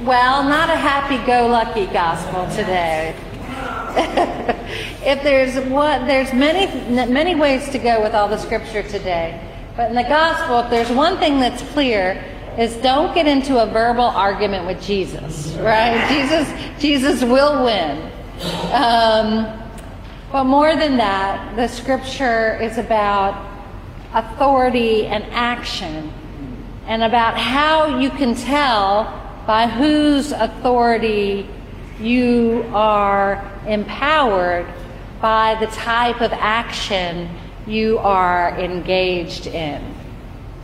Well, not a happy-go-lucky gospel today. if there's what there's many many ways to go with all the scripture today, but in the gospel, if there's one thing that's clear, is don't get into a verbal argument with Jesus. Right? Jesus Jesus will win. Um, but more than that, the scripture is about authority and action, and about how you can tell by whose authority you are empowered by the type of action you are engaged in.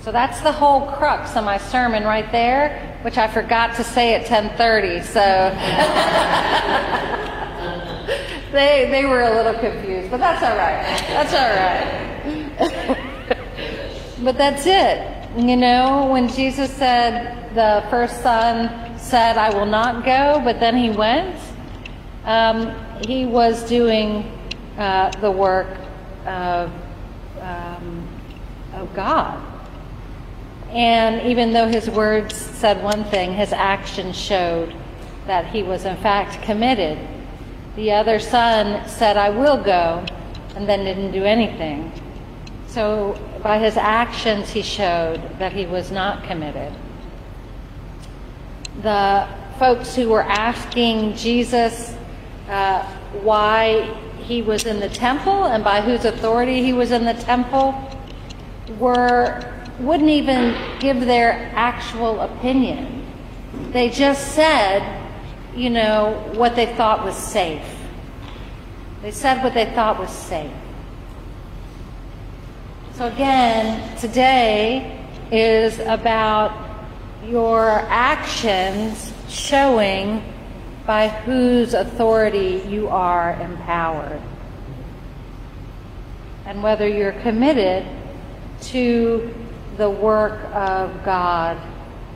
So that's the whole crux of my sermon right there, which I forgot to say at 10:30. So they they were a little confused, but that's all right. That's all right. but that's it. You know, when Jesus said the first son said, I will not go, but then he went, um, he was doing uh, the work of, um, of God. And even though his words said one thing, his actions showed that he was in fact committed. The other son said, I will go, and then didn't do anything. So by his actions, he showed that he was not committed. The folks who were asking Jesus uh, why he was in the temple and by whose authority he was in the temple were wouldn't even give their actual opinion. They just said, you know, what they thought was safe. They said what they thought was safe. So, again, today is about your actions showing by whose authority you are empowered. And whether you're committed to the work of God,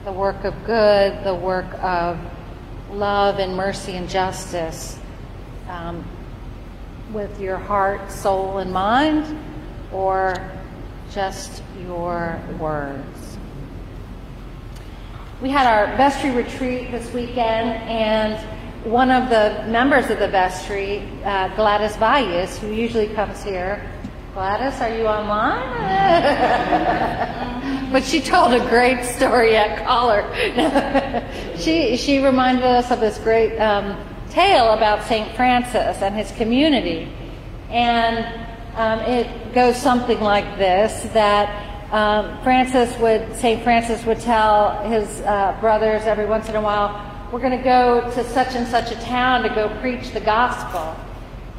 the work of good, the work of love and mercy and justice um, with your heart, soul, and mind, or just your words. We had our vestry retreat this weekend, and one of the members of the vestry, uh, Gladys Valles, who usually comes here, Gladys, are you online? but she told a great story at Caller. she she reminded us of this great um, tale about Saint Francis and his community, and um, it goes something like this: that um, Francis would, Saint Francis would tell his uh, brothers every once in a while, "We're going to go to such and such a town to go preach the gospel,"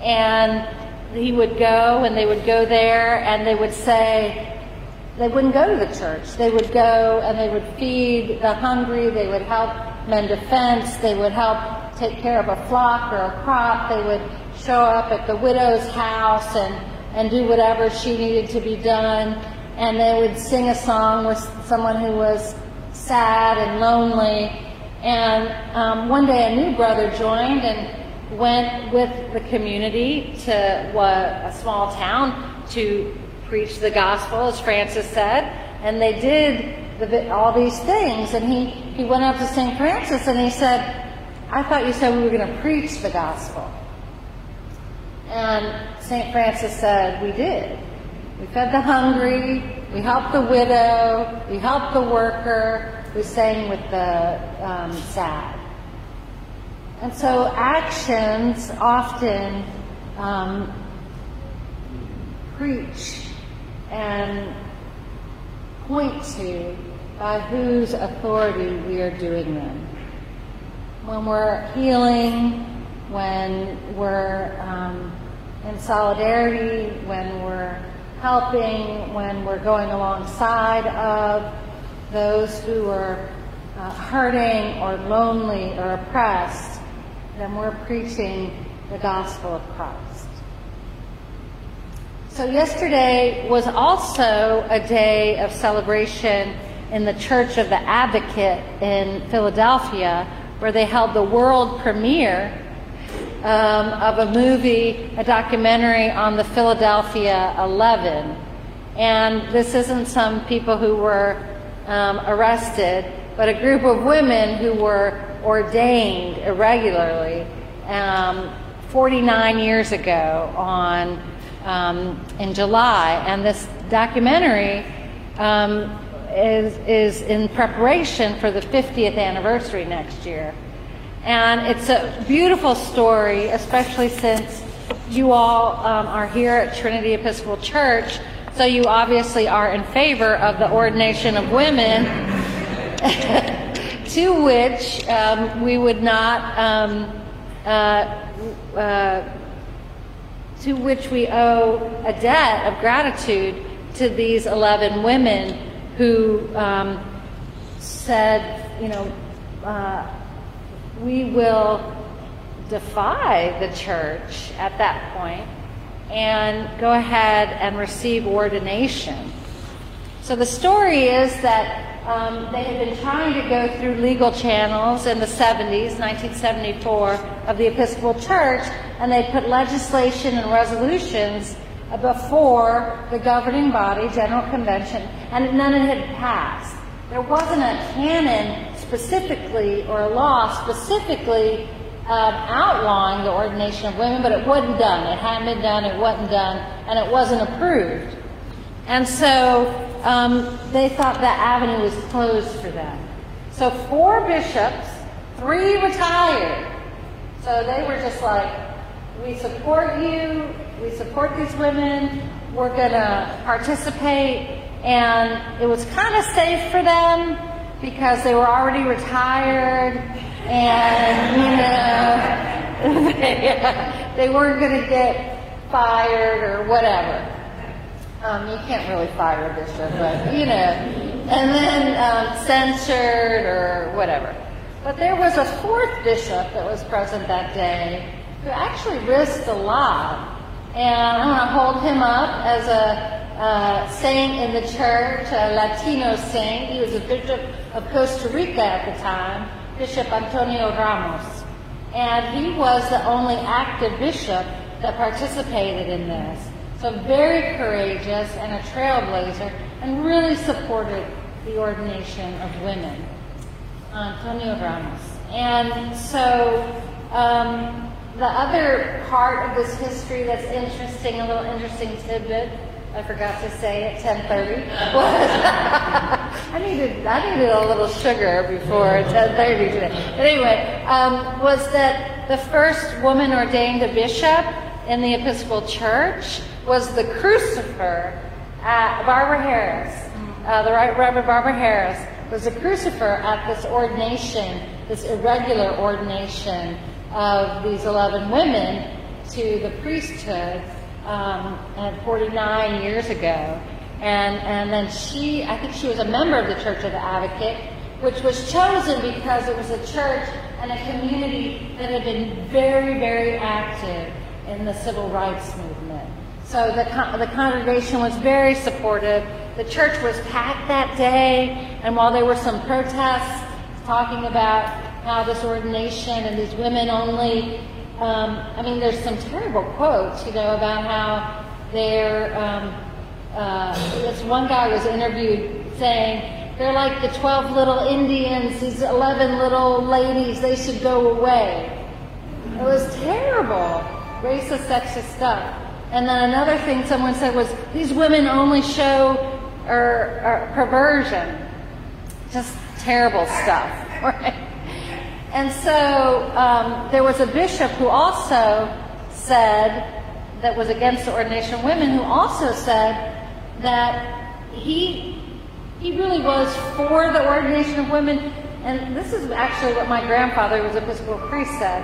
and he would go, and they would go there, and they would say. They wouldn't go to the church. They would go and they would feed the hungry. They would help mend a fence. They would help take care of a flock or a crop. They would show up at the widow's house and and do whatever she needed to be done. And they would sing a song with someone who was sad and lonely. And um, one day a new brother joined and went with the community to what, a small town to preach the gospel, as Francis said. And they did the, all these things. And he, he went up to St. Francis and he said, I thought you said we were going to preach the gospel. And St. Francis said, We did. We fed the hungry, we helped the widow, we helped the worker, we sang with the um, sad. And so actions often um, preach and point to by whose authority we are doing them. When we're healing, when we're um, in solidarity, when we're helping, when we're going alongside of those who are uh, hurting or lonely or oppressed, then we're preaching the gospel of Christ. So, yesterday was also a day of celebration in the Church of the Advocate in Philadelphia, where they held the world premiere um, of a movie, a documentary on the Philadelphia 11. And this isn't some people who were um, arrested, but a group of women who were ordained irregularly um, 49 years ago on um, in July, and this documentary um, is is in preparation for the 50th anniversary next year, and it's a beautiful story, especially since you all um, are here at Trinity Episcopal Church, so you obviously are in favor of the ordination of women. to which um, we would not um, uh, uh, to which we owe a debt of gratitude to these 11 women who um, said, you know, uh, we will defy the church at that point and go ahead and receive ordination. So the story is that um, they had been trying to go through legal channels in the 70s, 1974, of the Episcopal Church, and they put legislation and resolutions before the governing body, General Convention, and none of it had passed. There wasn't a canon specifically or a law specifically um, outlawing the ordination of women, but it wasn't done. It hadn't been done, it wasn't done, and it wasn't approved. And so um, they thought that avenue was closed for them. So four bishops, three retired. So they were just like, we support you, we support these women, we're going to participate. And it was kind of safe for them because they were already retired and, you know, they, they weren't going to get fired or whatever. Um, you can't really fire a bishop, but you know, and then um, censured or whatever. But there was a fourth bishop that was present that day who actually risked a lot. And I want to hold him up as a uh, saint in the church, a Latino saint. He was a bishop of Costa Rica at the time, Bishop Antonio Ramos. And he was the only active bishop that participated in this. So very courageous and a trailblazer and really supported the ordination of women. Antonio Ramos. And so um, the other part of this history that's interesting, a little interesting tidbit, I forgot to say at 10:30 was I needed I needed a little sugar before 10:30 today. But anyway, um, was that the first woman ordained a bishop in the Episcopal Church was the crucifer at Barbara Harris. Uh, the right Reverend Barbara Harris was a crucifer at this ordination, this irregular ordination of these 11 women to the priesthood um, 49 years ago. And, and then she, I think she was a member of the Church of the Advocate, which was chosen because it was a church and a community that had been very, very active in the civil rights movement. So the, the congregation was very supportive. The church was packed that day, and while there were some protests talking about how this ordination and these women only, um, I mean, there's some terrible quotes, you know, about how they're, um, uh, this one guy was interviewed saying, they're like the 12 little Indians, these 11 little ladies, they should go away. It was terrible, racist, sexist stuff. And then another thing someone said was, these women only show or, or perversion. Just terrible stuff, right? And so um, there was a bishop who also said, that was against the ordination of women, who also said that he, he really was for the ordination of women. And this is actually what my grandfather, who was Episcopal priest, said.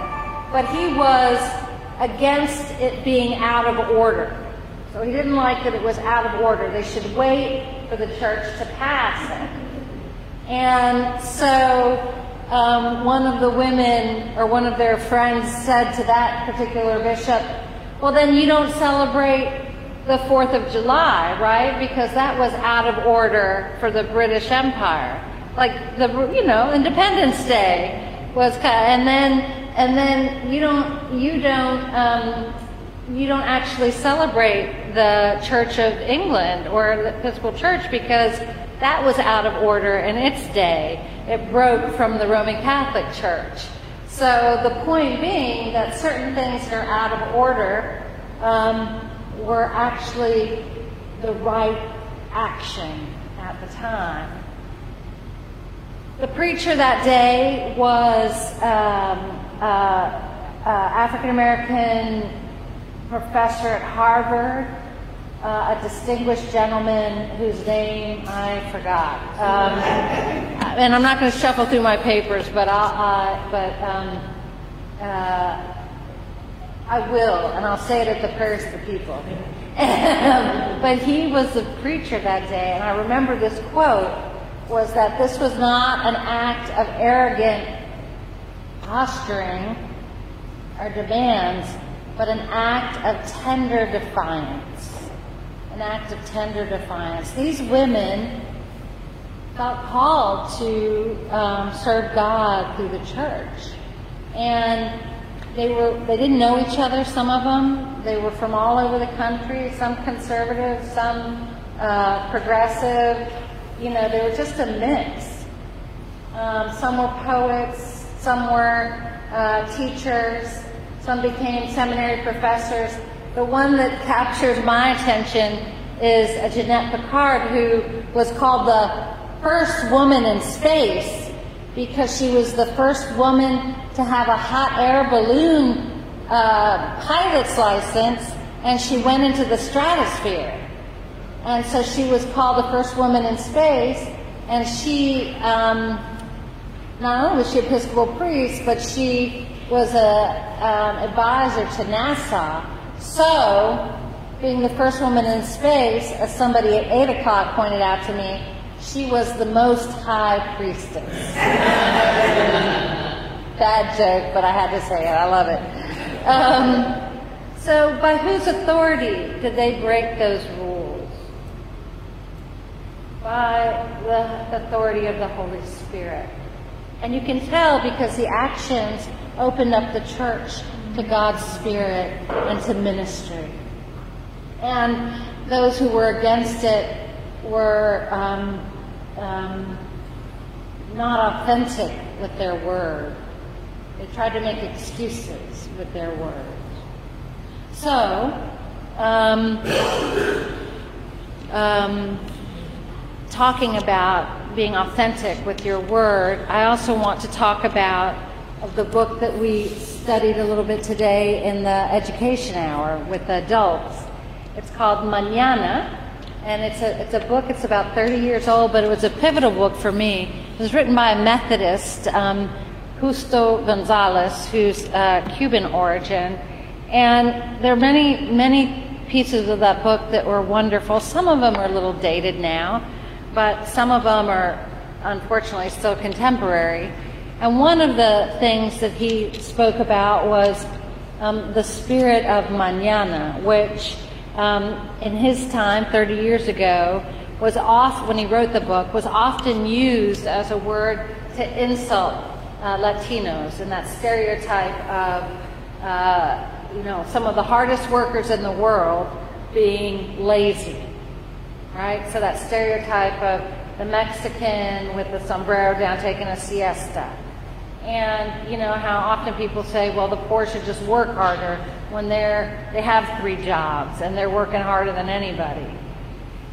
But he was against it being out of order. So he didn't like that it was out of order. They should wait for the church to pass it. And so um, one of the women or one of their friends said to that particular bishop, well, then you don't celebrate the 4th of July, right? Because that was out of order for the British Empire. Like the, you know, Independence Day was, and then and then you don't you don't um, you don't actually celebrate the Church of England or the Episcopal Church because that was out of order in its day. It broke from the Roman Catholic Church. So the point being that certain things that are out of order um, were actually the right action at the time. The preacher that day was um, uh, uh, African American professor at Harvard, uh, a distinguished gentleman whose name I forgot. Um, and I'm not going to shuffle through my papers, but I'll, uh, but um, uh, I will, and I'll say it at the prayers of the people. but he was the preacher that day, and I remember this quote was that this was not an act of arrogant posturing or demands, but an act of tender defiance. An act of tender defiance. These women felt called to um, serve God through the church. And they were they didn't know each other, some of them. They were from all over the country, some conservative, some uh, progressive. You know, they were just a mix. Um, some were poets, some were uh, teachers, some became seminary professors. The one that captures my attention is Jeannette Piccard, who was called the first woman in space because she was the first woman to have a hot air balloon uh, pilot's license, and she went into the stratosphere. And so she was called the first woman in space, and she um, not only was she Episcopal priest, but she was a um, advisor to NASA. So, being the first woman in space, as somebody at 8 o'clock pointed out to me, she was the most high priestess. Bad joke, but I had to say it. I love it. Um, so, by whose authority did they break those rules? By the authority of the Holy Spirit. And you can tell because the actions opened up the church to God's Spirit and to ministry. And those who were against it were um, um, not authentic with their word. They tried to make excuses with their word. So, um, um, talking about being authentic with your word, I also want to talk about the book that we studied a little bit today in the education hour with adults. It's called Mañana, and it's a, it's a book, it's about 30 years old, but it was a pivotal book for me. It was written by a Methodist, um, Justo Gonzalez, who's uh, Cuban origin. And there are many, many pieces of that book that were wonderful. Some of them are a little dated now, but some of them are unfortunately still contemporary. And one of the things that he spoke about was um, the spirit of mañana, which um, in his time, 30 years ago, was when he wrote the book, was often used as a word to insult uh, Latinos and that stereotype of, uh, you know, some of the hardest workers in the world being lazy, right? So that stereotype of the Mexican with the sombrero down taking a siesta. And you know how often people say, well, the poor should just work harder when they're they have three jobs and they're working harder than anybody.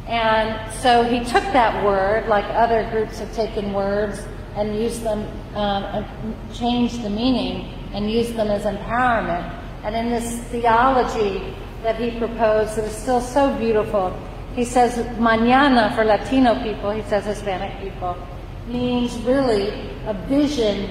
And so he took that word, like other groups have taken words and used them, um, and changed the meaning and used them as empowerment. And in this theology that he proposed, that is still so beautiful, he says, mañana for Latino people, he says Hispanic people, means really a vision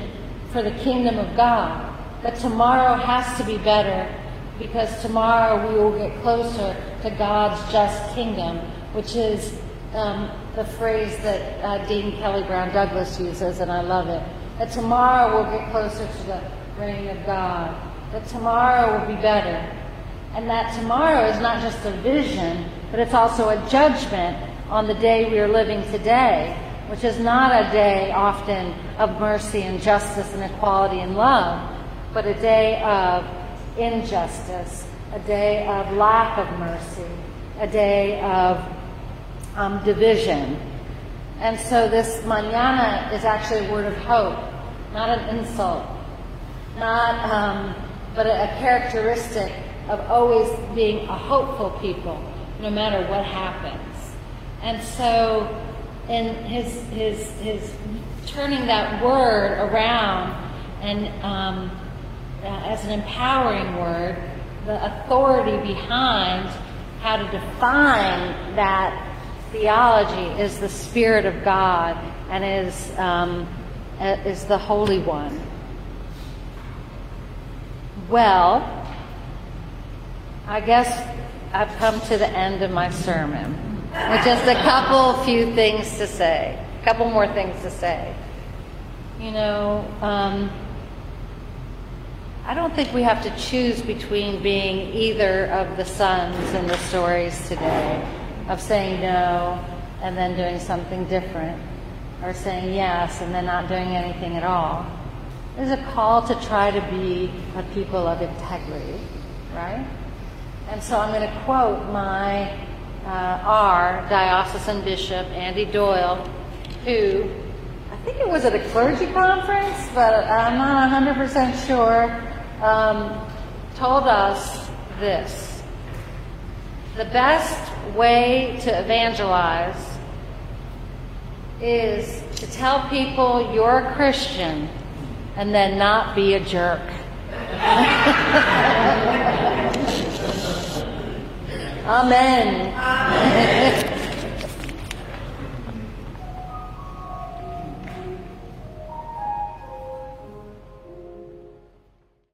for the kingdom of God. That tomorrow has to be better because tomorrow we will get closer to God's just kingdom, which is um, the phrase that uh, Dean Kelly Brown Douglas uses, and I love it. That tomorrow we'll get closer to the reign of God. That tomorrow will be better. And that tomorrow is not just a vision, but it's also a judgment on the day we are living today which is not a day often of mercy and justice and equality and love, but a day of injustice, a day of lack of mercy, a day of um, division. And so this mañana is actually a word of hope, not an insult, not, um, but a, a characteristic of always being a hopeful people, no matter what happens. And so, in his his his turning that word around and um, uh, as an empowering word, the authority behind how to define that theology is the Spirit of God and is, um, uh, is the Holy One. Well, I guess I've come to the end of my sermon with just a couple few things to say, a couple more things to say. You know, um, I don't think we have to choose between being either of the sons in the stories today, of saying no and then doing something different, or saying yes and then not doing anything at all. There's a call to try to be a people of integrity, right? And so I'm going to quote my uh, R, diocesan bishop Andy Doyle, who I think it was at a clergy conference, but I'm not 100% sure um, told us this the best way to evangelize is to tell people you're a Christian and then not be a jerk. Amen. Amen.